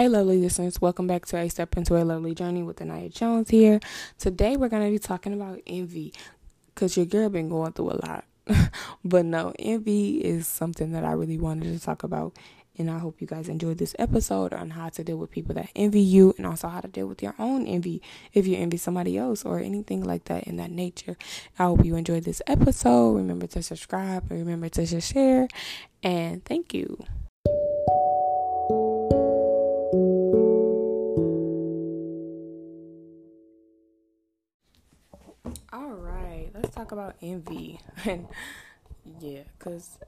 Hey, lovely listeners, welcome back to A Step Into a Lovely Journey with Anaya Jones here. Today, we're going to be talking about envy because your girl been going through a lot. but no, envy is something that I really wanted to talk about. And I hope you guys enjoyed this episode on how to deal with people that envy you and also how to deal with your own envy if you envy somebody else or anything like that in that nature. I hope you enjoyed this episode. Remember to subscribe and remember to share. And thank you. Let's talk about envy. and yeah, because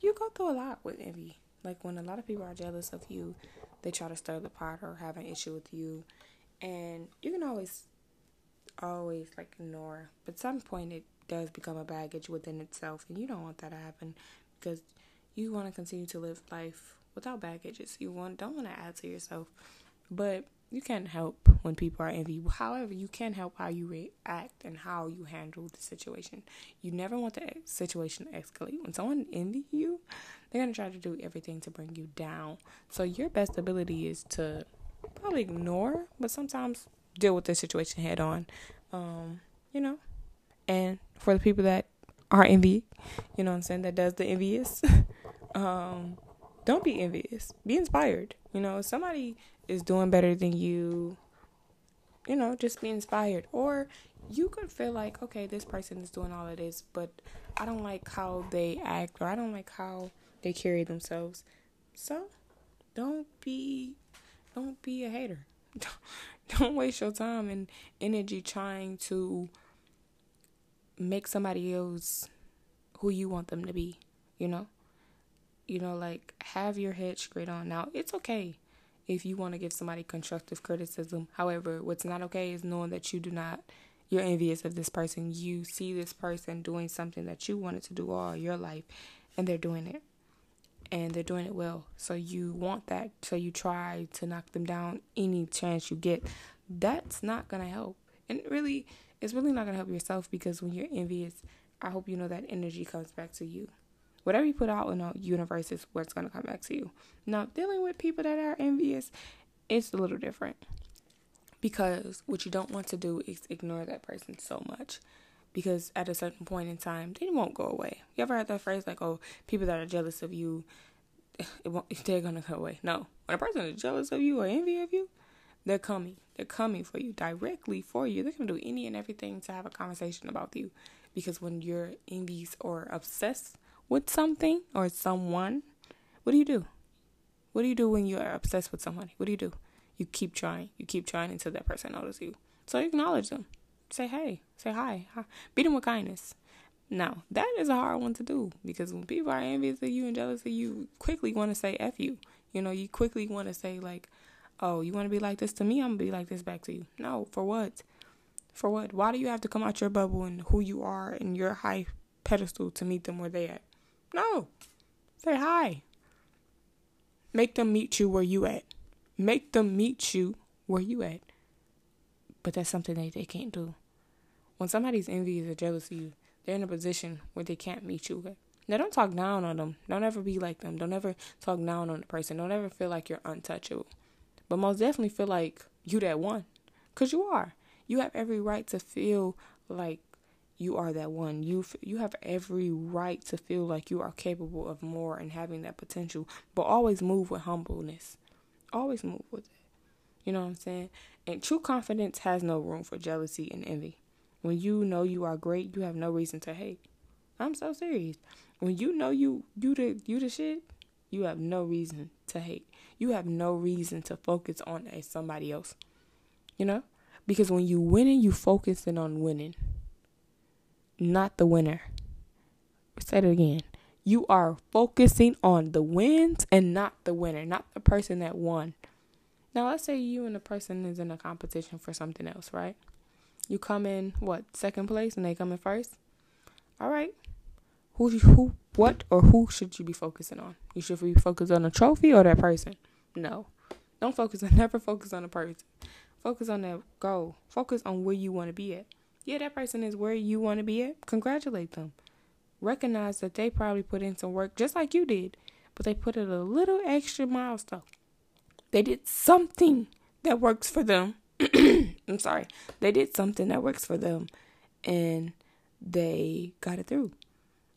you go through a lot with envy. Like when a lot of people are jealous of you, they try to stir the pot or have an issue with you. And you can always, always like ignore. But some point it does become a baggage within itself. And you don't want that to happen because you want to continue to live life without baggages. You want don't want to add to yourself. But you can't help when people are envy. However, you can help how you react and how you handle the situation. You never want the situation to escalate. When someone envy you, they're gonna try to do everything to bring you down. So your best ability is to probably ignore, but sometimes deal with the situation head on. Um, you know, and for the people that are envy, you know what I'm saying, that does the envious, um, don't be envious. Be inspired. You know, somebody is doing better than you, you know, just be inspired. Or you could feel like, okay, this person is doing all of this, but I don't like how they act or I don't like how they carry themselves. So don't be don't be a hater. don't waste your time and energy trying to make somebody else who you want them to be, you know? You know, like have your head straight on. Now, it's okay if you want to give somebody constructive criticism. However, what's not okay is knowing that you do not, you're envious of this person. You see this person doing something that you wanted to do all your life, and they're doing it. And they're doing it well. So you want that. So you try to knock them down any chance you get. That's not going to help. And really, it's really not going to help yourself because when you're envious, I hope you know that energy comes back to you whatever you put out in the universe is what's going to come back to you. Now, dealing with people that are envious, it's a little different because what you don't want to do is ignore that person so much because at a certain point in time, they won't go away. You ever heard that phrase like, oh, people that are jealous of you, it won't, they're going to go away? No. When a person is jealous of you or envy of you, they're coming. They're coming for you, directly for you. They're going to do any and everything to have a conversation about you. Because when you're envious or obsessed with something or someone, what do you do? What do you do when you are obsessed with somebody? What do you do? You keep trying. You keep trying until that person notices you. So you acknowledge them. Say hey. Say hi. hi. Beat them with kindness. Now, that is a hard one to do because when people are envious of you and jealous of you, quickly want to say F you. You know, you quickly want to say, like, oh, you want to be like this to me? I'm going to be like this back to you. No, for what? For what? Why do you have to come out your bubble and who you are and your high pedestal to meet them where they at? No. Say hi. Make them meet you where you at. Make them meet you where you at. But that's something that they can't do. When somebody's envious or jealous of you, they're in a position where they can't meet you. Now don't talk down on them. Don't ever be like them. Don't ever talk down on the person. Don't ever feel like you're untouchable. But most definitely feel like you that one. Cause you are. You have every right to feel like you are that one. You you have every right to feel like you are capable of more and having that potential, but always move with humbleness. Always move with it. You know what I'm saying? And true confidence has no room for jealousy and envy. When you know you are great, you have no reason to hate. I'm so serious. When you know you you the you the shit, you have no reason to hate. You have no reason to focus on as somebody else. You know? Because when you winning, you focusing on winning not the winner. Say it again. You are focusing on the wins and not the winner, not the person that won. Now, let's say you and the person is in a competition for something else, right? You come in what second place and they come in first. All right. Who who what or who should you be focusing on? You should be focused on a trophy or that person. No, don't focus on never focus on a person. Focus on that goal. Focus on where you want to be at yeah, that person is where you want to be at. Congratulate them. Recognize that they probably put in some work just like you did, but they put in a little extra milestone. They did something that works for them. I'm sorry. They did something that works for them and they got it through.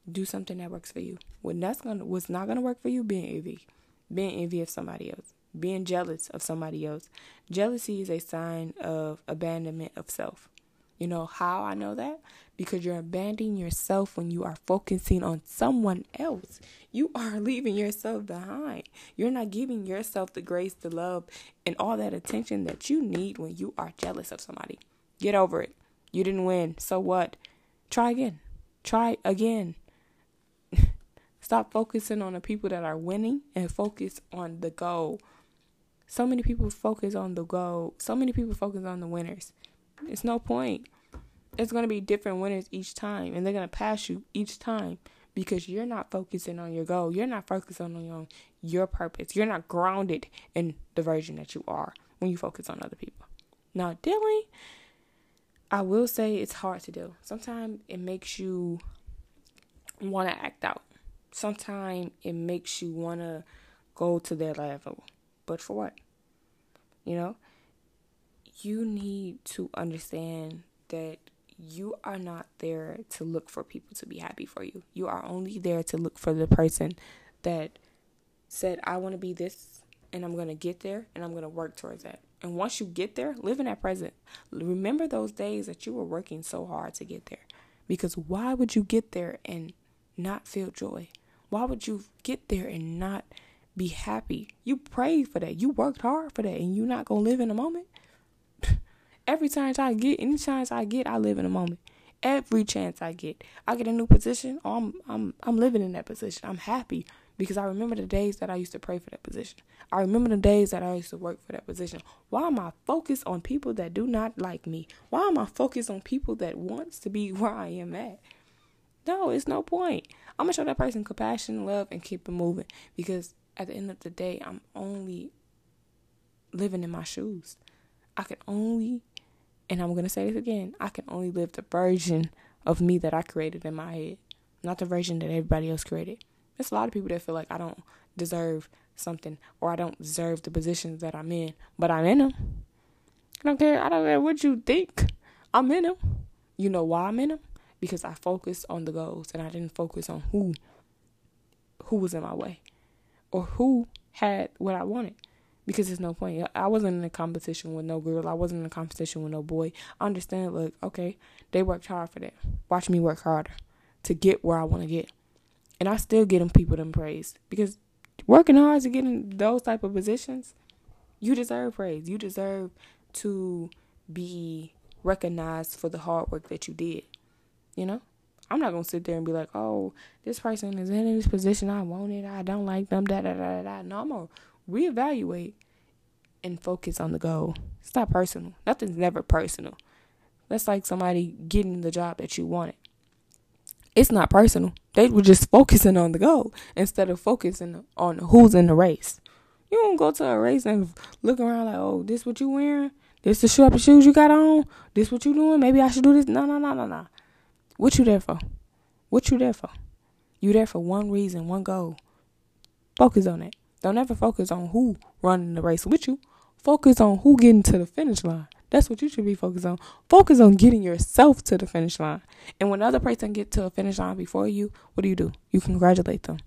Do something that works for you. When that's gonna what's not gonna work for you, being envy. Being envy of somebody else. Being jealous of somebody else. Jealousy is a sign of abandonment of self. You know how I know that? Because you're abandoning yourself when you are focusing on someone else. You are leaving yourself behind. You're not giving yourself the grace, the love, and all that attention that you need when you are jealous of somebody. Get over it. You didn't win. So what? Try again. Try again. Stop focusing on the people that are winning and focus on the goal. So many people focus on the goal. So many people focus on the winners. It's no point. It's going to be different winners each time, and they're going to pass you each time because you're not focusing on your goal. You're not focusing on your, your purpose. You're not grounded in the version that you are when you focus on other people. Now, dealing, I will say it's hard to do. Sometimes it makes you want to act out. Sometimes it makes you want to go to their level. But for what? You know? You need to understand that you are not there to look for people to be happy for you. You are only there to look for the person that said, I want to be this and I'm going to get there and I'm going to work towards that. And once you get there, live in that present. Remember those days that you were working so hard to get there. Because why would you get there and not feel joy? Why would you get there and not be happy? You prayed for that. You worked hard for that and you're not going to live in a moment? Every chance I get, any chance I get, I live in a moment. Every chance I get, I get a new position. Oh, I'm I'm I'm living in that position. I'm happy because I remember the days that I used to pray for that position. I remember the days that I used to work for that position. Why am I focused on people that do not like me? Why am I focused on people that wants to be where I am at? No, it's no point. I'm gonna show that person compassion, love, and keep it moving because at the end of the day, I'm only living in my shoes. I can only and I'm going to say this again I can only live the version of me that I created in my head, not the version that everybody else created. There's a lot of people that feel like I don't deserve something or I don't deserve the positions that I'm in, but I'm in them. I don't care. I don't care what you think. I'm in them. You know why I'm in them? Because I focused on the goals and I didn't focus on who who was in my way or who had what I wanted because there's no point. I wasn't in a competition with no girl. I wasn't in a competition with no boy. I understand, look, okay, they worked hard for that. Watch me work harder to get where I want to get. And I still get them people them praise because working hard to get in those type of positions, you deserve praise. You deserve to be recognized for the hard work that you did. You know? I'm not gonna sit there and be like, oh, this person is in this position. I want it. I don't like them. Da da da da. da. No, I'm gonna reevaluate and focus on the goal. It's not personal. Nothing's never personal. That's like somebody getting the job that you wanted. It's not personal. They were just focusing on the goal instead of focusing on who's in the race. You don't go to a race and look around like, oh, this what you wearing? This the of shoes you got on? This what you doing? Maybe I should do this. No, no, no, no, no. What you there for? What you there for? You there for one reason, one goal. Focus on it. Don't ever focus on who running the race with you. Focus on who getting to the finish line. That's what you should be focused on. Focus on getting yourself to the finish line. And when another person get to a finish line before you, what do you do? You congratulate them.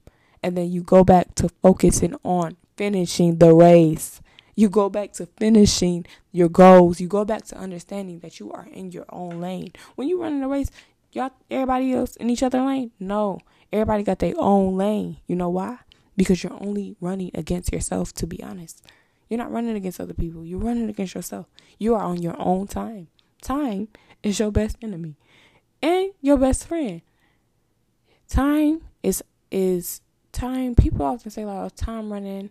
And then you go back to focusing on finishing the race. You go back to finishing your goals. You go back to understanding that you are in your own lane. When you run in a race, y'all everybody else in each other lane? No. Everybody got their own lane. You know why? Because you're only running against yourself, to be honest. You're not running against other people, you're running against yourself. You are on your own time. Time is your best enemy and your best friend. Time is is time. People often say like, oh, "Time running,"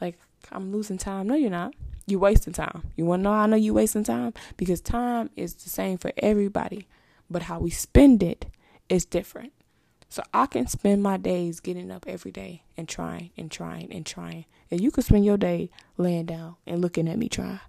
like I'm losing time. No, you're not. You're wasting time. You want to know I know you're wasting time? Because time is the same for everybody, but how we spend it is different. So I can spend my days getting up every day and trying and trying and trying. And you could spend your day laying down and looking at me trying.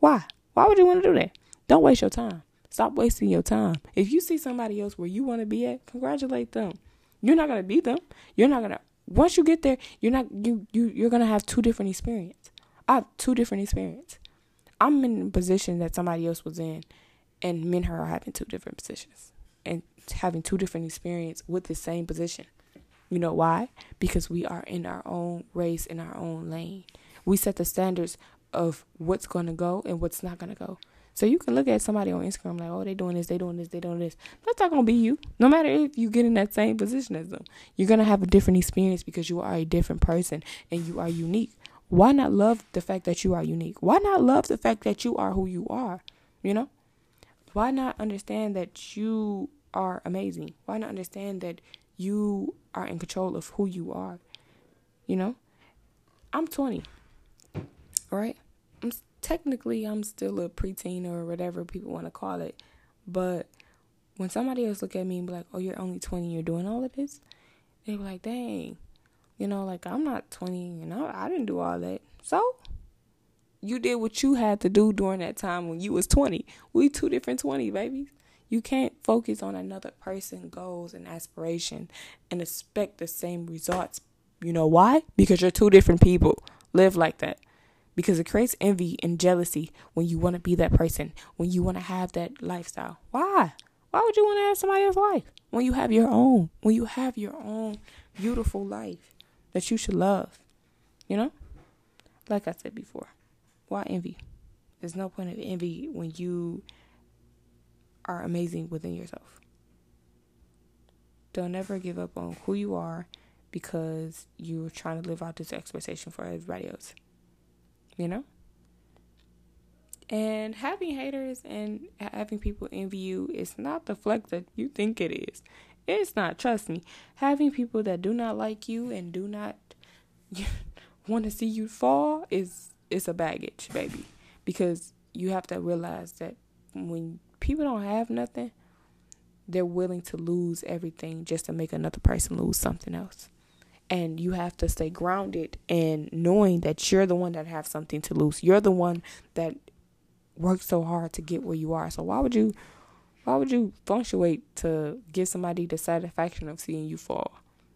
Why? Why would you want to do that? Don't waste your time. Stop wasting your time. If you see somebody else where you want to be at, congratulate them. You're not gonna beat them. You're not gonna once you get there, you're not you you you're gonna have two different experience. I have two different experience. I'm in a position that somebody else was in, and me and her are having two different positions and having two different experience with the same position. You know why? Because we are in our own race, in our own lane. We set the standards of what's going to go and what's not going to go. So you can look at somebody on Instagram like, oh, they doing this, they doing this, they doing this. That's not gonna be you. No matter if you get in that same position as them, you're gonna have a different experience because you are a different person and you are unique. Why not love the fact that you are unique? Why not love the fact that you are who you are? You know? Why not understand that you are amazing? Why not understand that you are in control of who you are? You know? I'm 20. Right? I'm technically I'm still a preteen or whatever people want to call it. But when somebody else look at me and be like, "Oh, you're only 20, you're doing all of this," they be like, "Dang, you know, like I'm not 20, and I, I didn't do all that." So you did what you had to do during that time when you was 20. We two different 20 babies. You can't focus on another person' goals and aspiration and expect the same results. You know why? Because you're two different people. Live like that because it creates envy and jealousy when you want to be that person, when you want to have that lifestyle. Why? Why would you want to have somebody else's life when you have your own? When you have your own beautiful life that you should love, you know? Like I said before, why envy? There's no point of envy when you are amazing within yourself. Don't ever give up on who you are because you're trying to live out this expectation for everybody else you know? And having haters and having people envy you is not the flex that you think it is. It's not, trust me. Having people that do not like you and do not want to see you fall is is a baggage, baby. Because you have to realize that when people don't have nothing, they're willing to lose everything just to make another person lose something else and you have to stay grounded in knowing that you're the one that have something to lose. You're the one that worked so hard to get where you are. So why would you why would you fluctuate to give somebody the satisfaction of seeing you fall?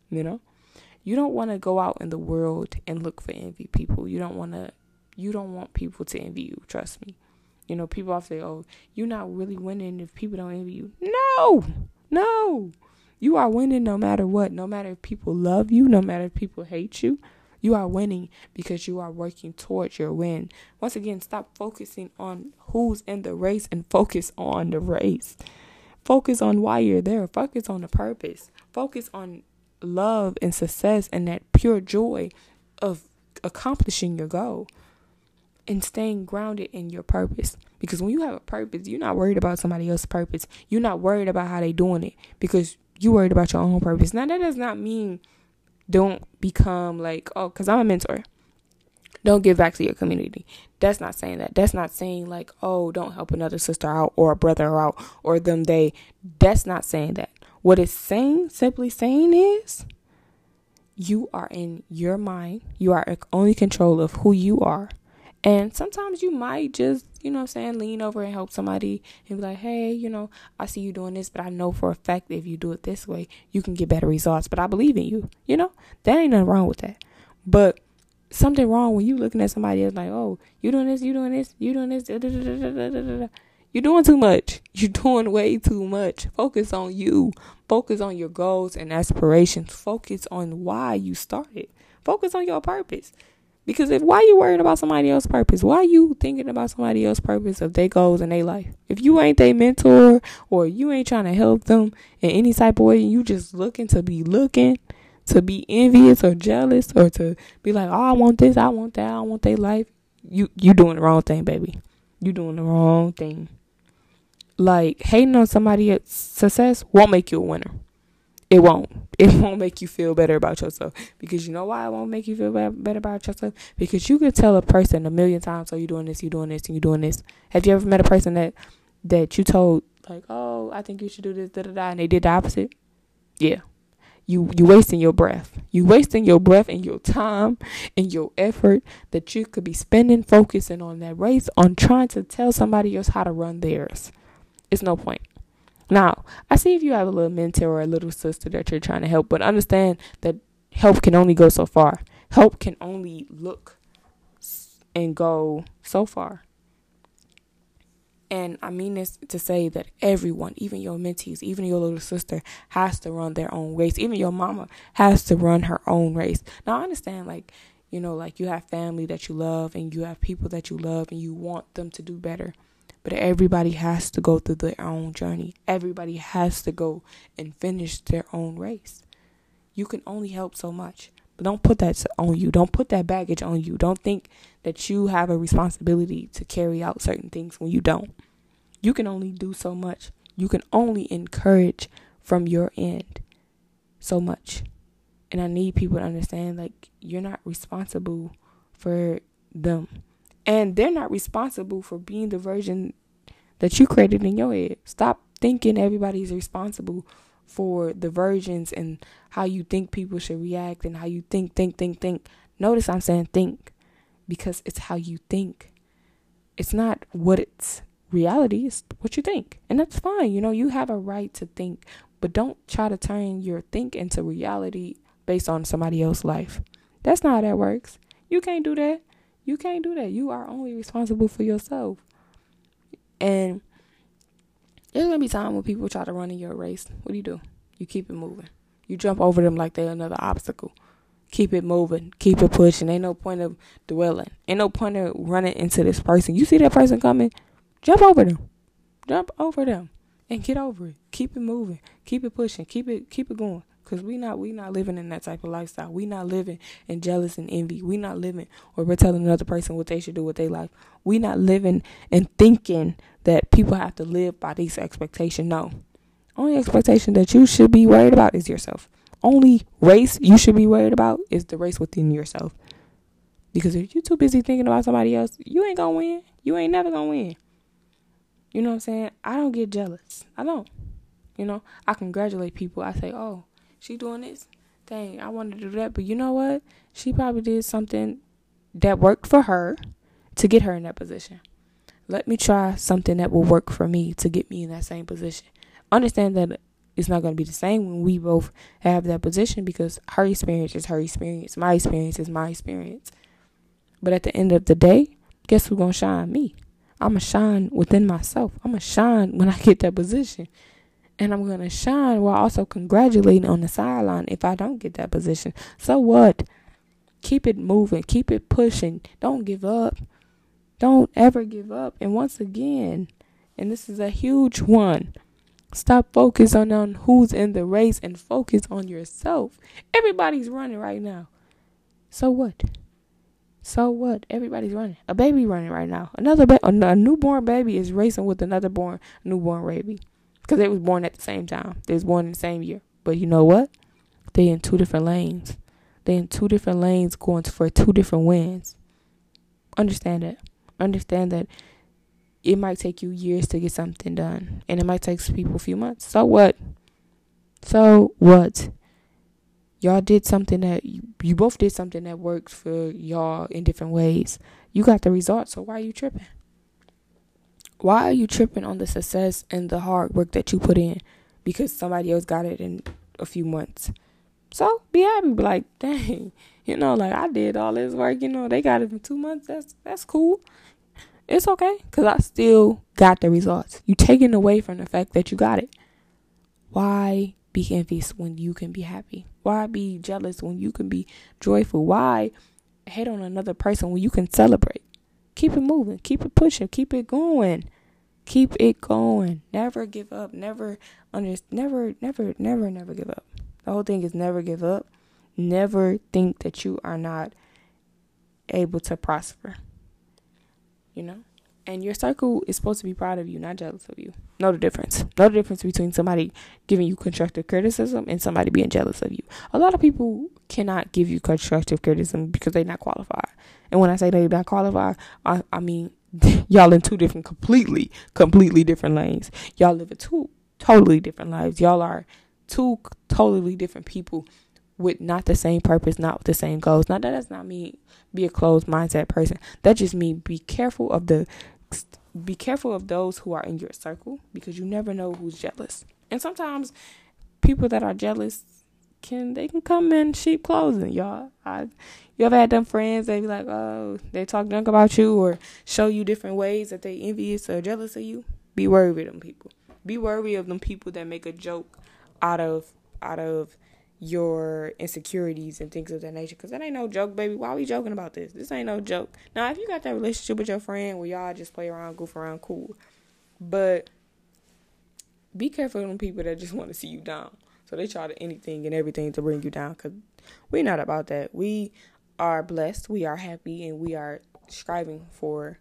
You know? You don't want to go out in the world and look for envy people. You don't want to you don't want people to envy you, trust me. You know, people often say, "Oh, you're not really winning if people don't envy you." No. No. You are winning no matter what. No matter if people love you, no matter if people hate you. You are winning because you are working towards your win. Once again, stop focusing on who's in the race and focus on the race. Focus on why you're there. Focus on the purpose. Focus on love and success and that pure joy of accomplishing your goal and staying grounded in your purpose. Because when you have a purpose, you're not worried about somebody else's purpose. You're not worried about how they doing it because you worried about your own purpose. Now that does not mean don't become like, oh, because I'm a mentor. Don't give back to your community. That's not saying that. That's not saying like, oh, don't help another sister out or a brother out or them they. That's not saying that. What it's saying, simply saying is you are in your mind. You are only control of who you are. And sometimes you might just, you know I'm saying, lean over and help somebody and be like, hey, you know, I see you doing this, but I know for a fact if you do it this way, you can get better results. But I believe in you. You know, that ain't nothing wrong with that. But something wrong when you looking at somebody else like, oh, you doing this, you doing this, you doing this, da, da, da, you're doing too much. You're doing way too much. Focus on you. Focus on your goals and aspirations. Focus on why you started. Focus on your purpose. Because if why you worrying about somebody else's purpose? Why you thinking about somebody else's purpose of their goals and their life? If you ain't their mentor or you ain't trying to help them in any type of way, you just looking to be looking, to be envious or jealous or to be like, oh, I want this, I want that, I want their life. You you doing the wrong thing, baby. You doing the wrong thing. Like hating on somebody somebody's success won't make you a winner it won't. It won't make you feel better about yourself. Because you know why it won't make you feel better about yourself? Because you could tell a person a million times, "Oh, you're doing this, you're doing this, and you're doing this." Have you ever met a person that that you told like, "Oh, I think you should do this," da da da, and they did the opposite? Yeah. You you wasting your breath. You wasting your breath and your time and your effort that you could be spending focusing on that race on trying to tell somebody else how to run theirs. It's no point. Now, I see if you have a little mentor or a little sister that you're trying to help, but understand that help can only go so far. Help can only look and go so far. And I mean this to say that everyone, even your mentees, even your little sister, has to run their own race. Even your mama has to run her own race. Now, I understand, like, you know, like you have family that you love and you have people that you love and you want them to do better. But everybody has to go through their own journey. Everybody has to go and finish their own race. You can only help so much. But don't put that on you. Don't put that baggage on you. Don't think that you have a responsibility to carry out certain things when you don't. You can only do so much. You can only encourage from your end so much. And I need people to understand like you're not responsible for them. And they're not responsible for being the version that you created in your head. Stop thinking everybody's responsible for the versions and how you think people should react and how you think, think, think, think. Notice I'm saying think because it's how you think. It's not what it's reality, it's what you think. And that's fine. You know, you have a right to think, but don't try to turn your think into reality based on somebody else's life. That's not how that works. You can't do that. You can't do that. You are only responsible for yourself. And there's gonna be time when people try to run in your race. What do you do? You keep it moving. You jump over them like they're another obstacle. Keep it moving. Keep it pushing. Ain't no point of dwelling. Ain't no point of running into this person. You see that person coming? Jump over them. Jump over them and get over it. Keep it moving. Keep it pushing. Keep it keep it going. Cause we not we not living in that type of lifestyle. We not living in jealous and envy. We not living or we're telling another person what they should do with their life. We not living and thinking that people have to live by these expectations. No. Only expectation that you should be worried about is yourself. Only race you should be worried about is the race within yourself. Because if you're too busy thinking about somebody else, you ain't gonna win. You ain't never gonna win. You know what I'm saying? I don't get jealous. I don't. You know, I congratulate people. I say, oh, she doing this. Dang, I want to do that. But you know what? She probably did something that worked for her to get her in that position. Let me try something that will work for me to get me in that same position. Understand that it's not going to be the same when we both have that position because her experience is her experience. My experience is my experience. But at the end of the day, guess who's going to shine? Me. I'm going to shine within myself. I'm going to shine when I get that position and I'm going to shine while also congratulating on the sideline if I don't get that position. So what? Keep it moving, keep it pushing. Don't give up. Don't ever give up. And once again, and this is a huge one. Stop focusing on who's in the race and focus on yourself. Everybody's running right now. So what? So what? Everybody's running. A baby running right now. Another ba- a newborn baby is racing with another born newborn baby because they was born at the same time. They was born in the same year. But you know what? They in two different lanes. They in two different lanes going for two different wins. Understand that. Understand that it might take you years to get something done, and it might take people a few months. So what? So what? Y'all did something that you, both did something that worked for y'all in different ways. You got the result, so why are you tripping? Why are you tripping on the success and the hard work that you put in because somebody else got it in a few months? So be happy, be like, dang, you know, like I did all this work, you know, they got it in two months. That's that's cool. It's okay, cause I still got the results. You taking away from the fact that you got it. Why be envious when you can be happy? Why be jealous when you can be joyful? Why hate on another person when you can celebrate? Keep it moving. Keep it pushing. Keep it going. Keep it going. Never give up. Never under never never never never give up. The whole thing is never give up. Never think that you are not able to prosper. You know? And your circle is supposed to be proud of you, not jealous of you. Know the difference. Know the difference between somebody giving you constructive criticism and somebody being jealous of you. A lot of people cannot give you constructive criticism because they're not qualified. And when I say they're not qualified, I, I mean y'all in two different, completely, completely different lanes. Y'all live in two totally different lives. Y'all are two totally different people with not the same purpose, not the same goals. Now that does not mean be a closed mindset person. That just means be careful of the be careful of those who are in your circle because you never know who's jealous. And sometimes people that are jealous can they can come in sheep clothing, y'all. I you ever had them friends they be like, oh, they talk junk about you or show you different ways that they envious or jealous of you? Be worried of them people. Be worried of them people that make a joke out of out of your insecurities and things of that nature. Cause that ain't no joke, baby. Why we joking about this? This ain't no joke. Now, if you got that relationship with your friend where y'all just play around, goof around, cool. But be careful of them people that just want to see you down. So they try to anything and everything to bring you down. Cause we're not about that. We are blessed. We are happy, and we are striving for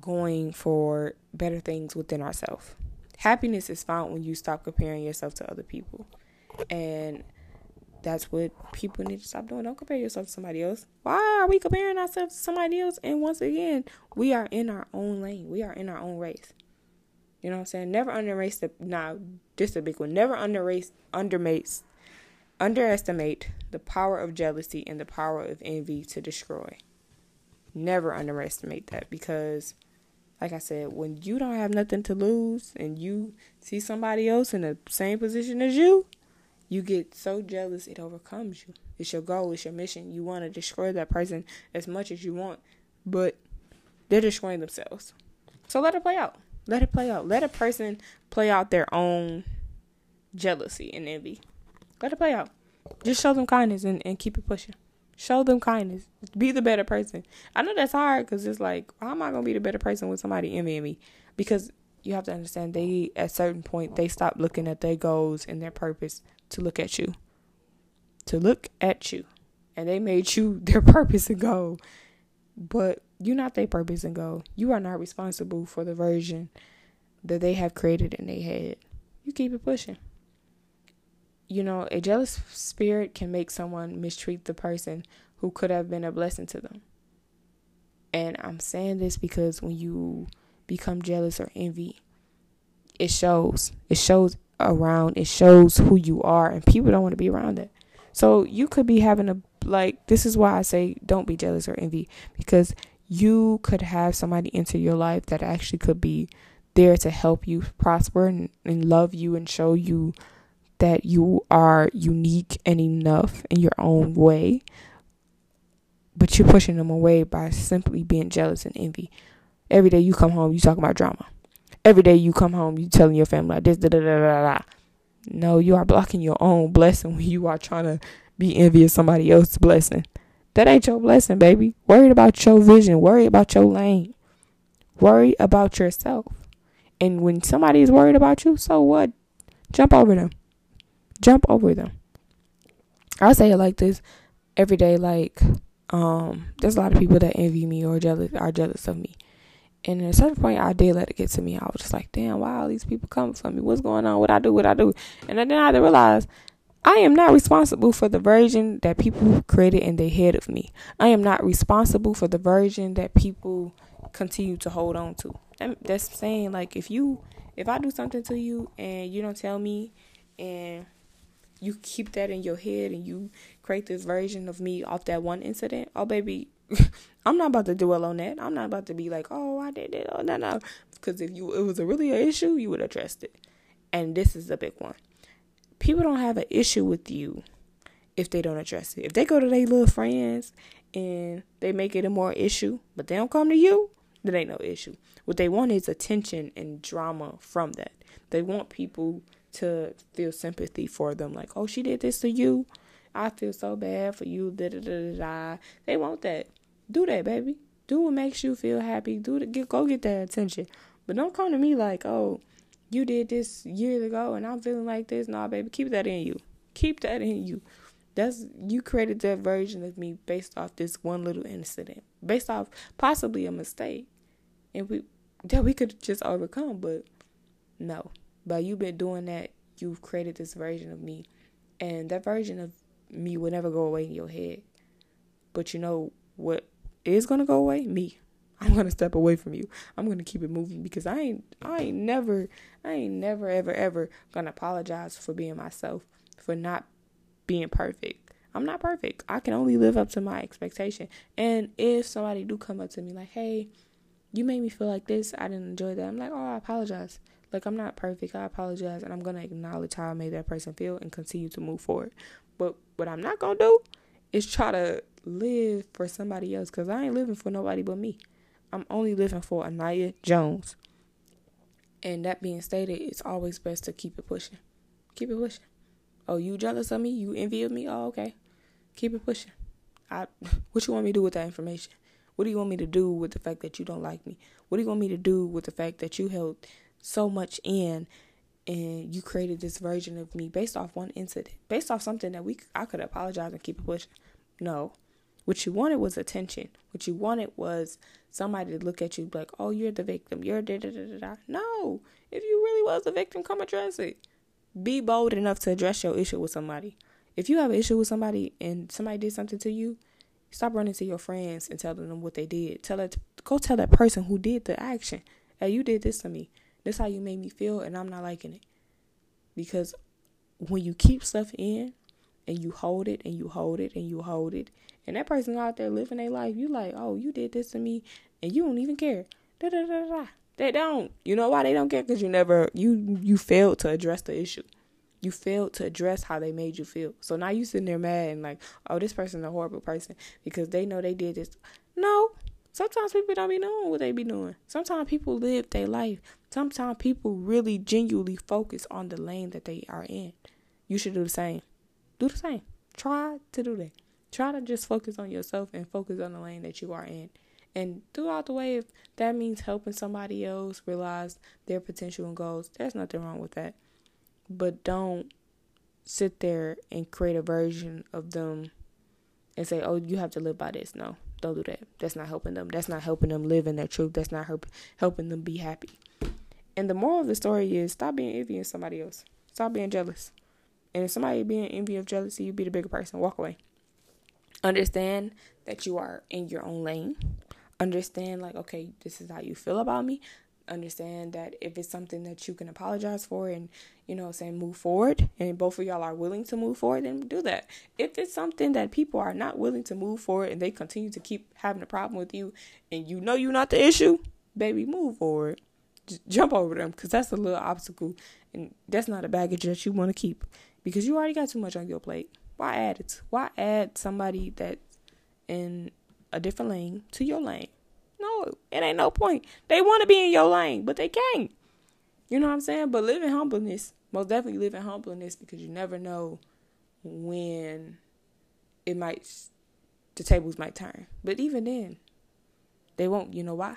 going for better things within ourselves. Happiness is found when you stop comparing yourself to other people. And that's what people need to stop doing. Don't compare yourself to somebody else. Why are we comparing ourselves to somebody else? And once again, we are in our own lane. We are in our own race. You know what I'm saying? Never underrate the now just a big one. Never underrate undermate underestimate the power of jealousy and the power of envy to destroy. Never underestimate that because like I said, when you don't have nothing to lose and you see somebody else in the same position as you, you get so jealous it overcomes you. It's your goal, it's your mission. You want to destroy that person as much as you want, but they're destroying themselves. So let it play out. Let it play out. Let a person play out their own jealousy and envy. Let it play out. Just show them kindness and, and keep it pushing. Show them kindness. Be the better person. I know that's hard because it's like, how am I going to be the better person with somebody envying me? Because you have to understand, they, at certain point, they stop looking at their goals and their purpose to look at you. To look at you. And they made you their purpose and goal. But you're not their purpose and goal. You are not responsible for the version that they have created in their head. You keep it pushing. You know, a jealous spirit can make someone mistreat the person who could have been a blessing to them. And I'm saying this because when you become jealous or envy, it shows. It shows around. It shows who you are, and people don't want to be around that. So you could be having a like. This is why I say don't be jealous or envy because you could have somebody enter your life that actually could be there to help you prosper and, and love you and show you that you are unique and enough in your own way. But you're pushing them away by simply being jealous and envy. Every day you come home, you talk about drama. Every day you come home, you telling your family like this, da da da da da. No, you are blocking your own blessing when you are trying to be envious somebody else's blessing. That ain't your blessing, baby. Worry about your vision. Worry about your lane. Worry about yourself. And when somebody is worried about you, so what? Jump over them. Jump over them. I say it like this every day. Like, um, there's a lot of people that envy me or jealous are jealous of me. And at a certain point, I did let it get to me. I was just like, damn, why all these people coming for me? What's going on? What I do? What I do? And then I had to realize I am not responsible for the version that people created in their head of me. I am not responsible for the version that people continue to hold on to. That's saying like if you if I do something to you and you don't tell me and you keep that in your head and you create this version of me off that one incident, oh baby, I'm not about to dwell on that. I'm not about to be like, oh, I did it. Oh, no, no. Because if you it was a really an issue, you would address it. And this is the big one people don't have an issue with you if they don't address it. If they go to their little friends and they make it a more issue, but they don't come to you, then ain't no issue. What they want is attention and drama from that. They want people to feel sympathy for them, like, oh, she did this to you. I feel so bad for you. Da da da da. They want that. Do that, baby. Do what makes you feel happy. Do the get go get that attention. But don't come to me like, oh, you did this years ago and I'm feeling like this. Nah, baby, keep that in you. Keep that in you. That's you created that version of me based off this one little incident, based off possibly a mistake, and we that we could just overcome. But no, by you been doing that, you've created this version of me, and that version of me will never go away in your head. But you know what is gonna go away? Me. I'm gonna step away from you. I'm gonna keep it moving because I ain't I ain't never I ain't never ever ever gonna apologize for being myself, for not being perfect. I'm not perfect. I can only live up to my expectation. And if somebody do come up to me like, "Hey, you made me feel like this. I didn't enjoy that." I'm like, "Oh, I apologize. Like I'm not perfect. I apologize and I'm gonna acknowledge how I made that person feel and continue to move forward. But what I'm not gonna do is try to live for somebody else because I ain't living for nobody but me. I'm only living for Anaya Jones. And that being stated, it's always best to keep it pushing. Keep it pushing. Oh, you jealous of me? You envy of me? Oh, okay. Keep it pushing. I what you want me to do with that information? What do you want me to do with the fact that you don't like me? What do you want me to do with the fact that you held so much in and you created this version of me based off one incident, based off something that we I could apologize and keep it pushing. No. What you wanted was attention. What you wanted was somebody to look at you like, oh, you're the victim. You're da da da da da. No. If you really was the victim, come address it. Be bold enough to address your issue with somebody. If you have an issue with somebody and somebody did something to you, stop running to your friends and telling them what they did. Tell it go tell that person who did the action. Hey, you did this to me. This is how you made me feel and I'm not liking it. Because when you keep stuff in and you hold it and you hold it and you hold it and that person out there living their life, you like, oh, you did this to me, and you don't even care. Da da da. They don't. You know why they don't care? Because you never you you failed to address the issue. You failed to address how they made you feel. So now you sitting there mad and like, oh, this person's a horrible person because they know they did this. No. Sometimes people don't be knowing what they be doing. Sometimes people live their life. Sometimes people really genuinely focus on the lane that they are in. You should do the same. Do the same. Try to do that. Try to just focus on yourself and focus on the lane that you are in. And throughout the way, if that means helping somebody else realize their potential and goals, there's nothing wrong with that. But don't sit there and create a version of them and say, oh, you have to live by this. No, don't do that. That's not helping them. That's not helping them live in their truth. That's not help, helping them be happy. And the moral of the story is stop being envy of somebody else. Stop being jealous. And if somebody being envy of jealousy, you be the bigger person. Walk away. Understand that you are in your own lane. Understand, like, okay, this is how you feel about me. Understand that if it's something that you can apologize for and, you know, saying move forward, and both of y'all are willing to move forward, then do that. If it's something that people are not willing to move forward and they continue to keep having a problem with you and you know you're not the issue, baby, move forward. Jump over them because that's a little obstacle and that's not a baggage that you want to keep because you already got too much on your plate. Why add it? Why add somebody that's in a different lane to your lane? No, it ain't no point. They want to be in your lane, but they can't. You know what I'm saying? But live in humbleness. Most definitely live in humbleness because you never know when it might, the tables might turn. But even then, they won't. You know why?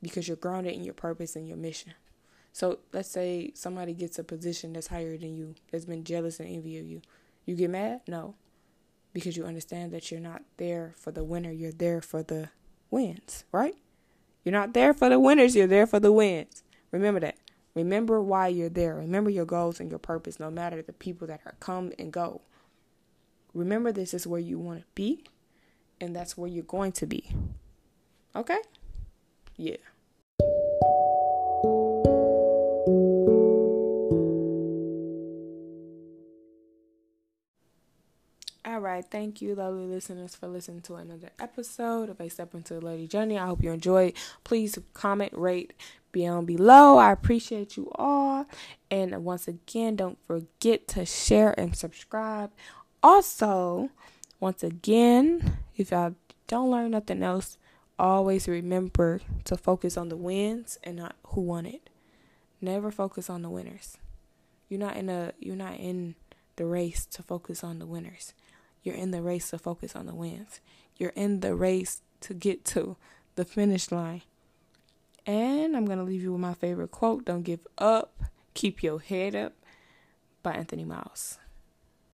Because you're grounded in your purpose and your mission. So let's say somebody gets a position that's higher than you, that's been jealous and envy of you. You get mad? No. Because you understand that you're not there for the winner, you're there for the wins, right? You're not there for the winners, you're there for the wins. Remember that. Remember why you're there. Remember your goals and your purpose, no matter the people that are come and go. Remember this is where you want to be, and that's where you're going to be. Okay? Yeah. Right. Thank you, lovely listeners, for listening to another episode of A Step Into the Lady Journey. I hope you enjoyed. Please comment, rate down below. I appreciate you all. And once again, don't forget to share and subscribe. Also, once again, if y'all don't learn nothing else, always remember to focus on the wins and not who won it. Never focus on the winners. You're not in a you're not in the race to focus on the winners. You're in the race to focus on the wins. You're in the race to get to the finish line. And I'm going to leave you with my favorite quote Don't give up, keep your head up by Anthony Miles.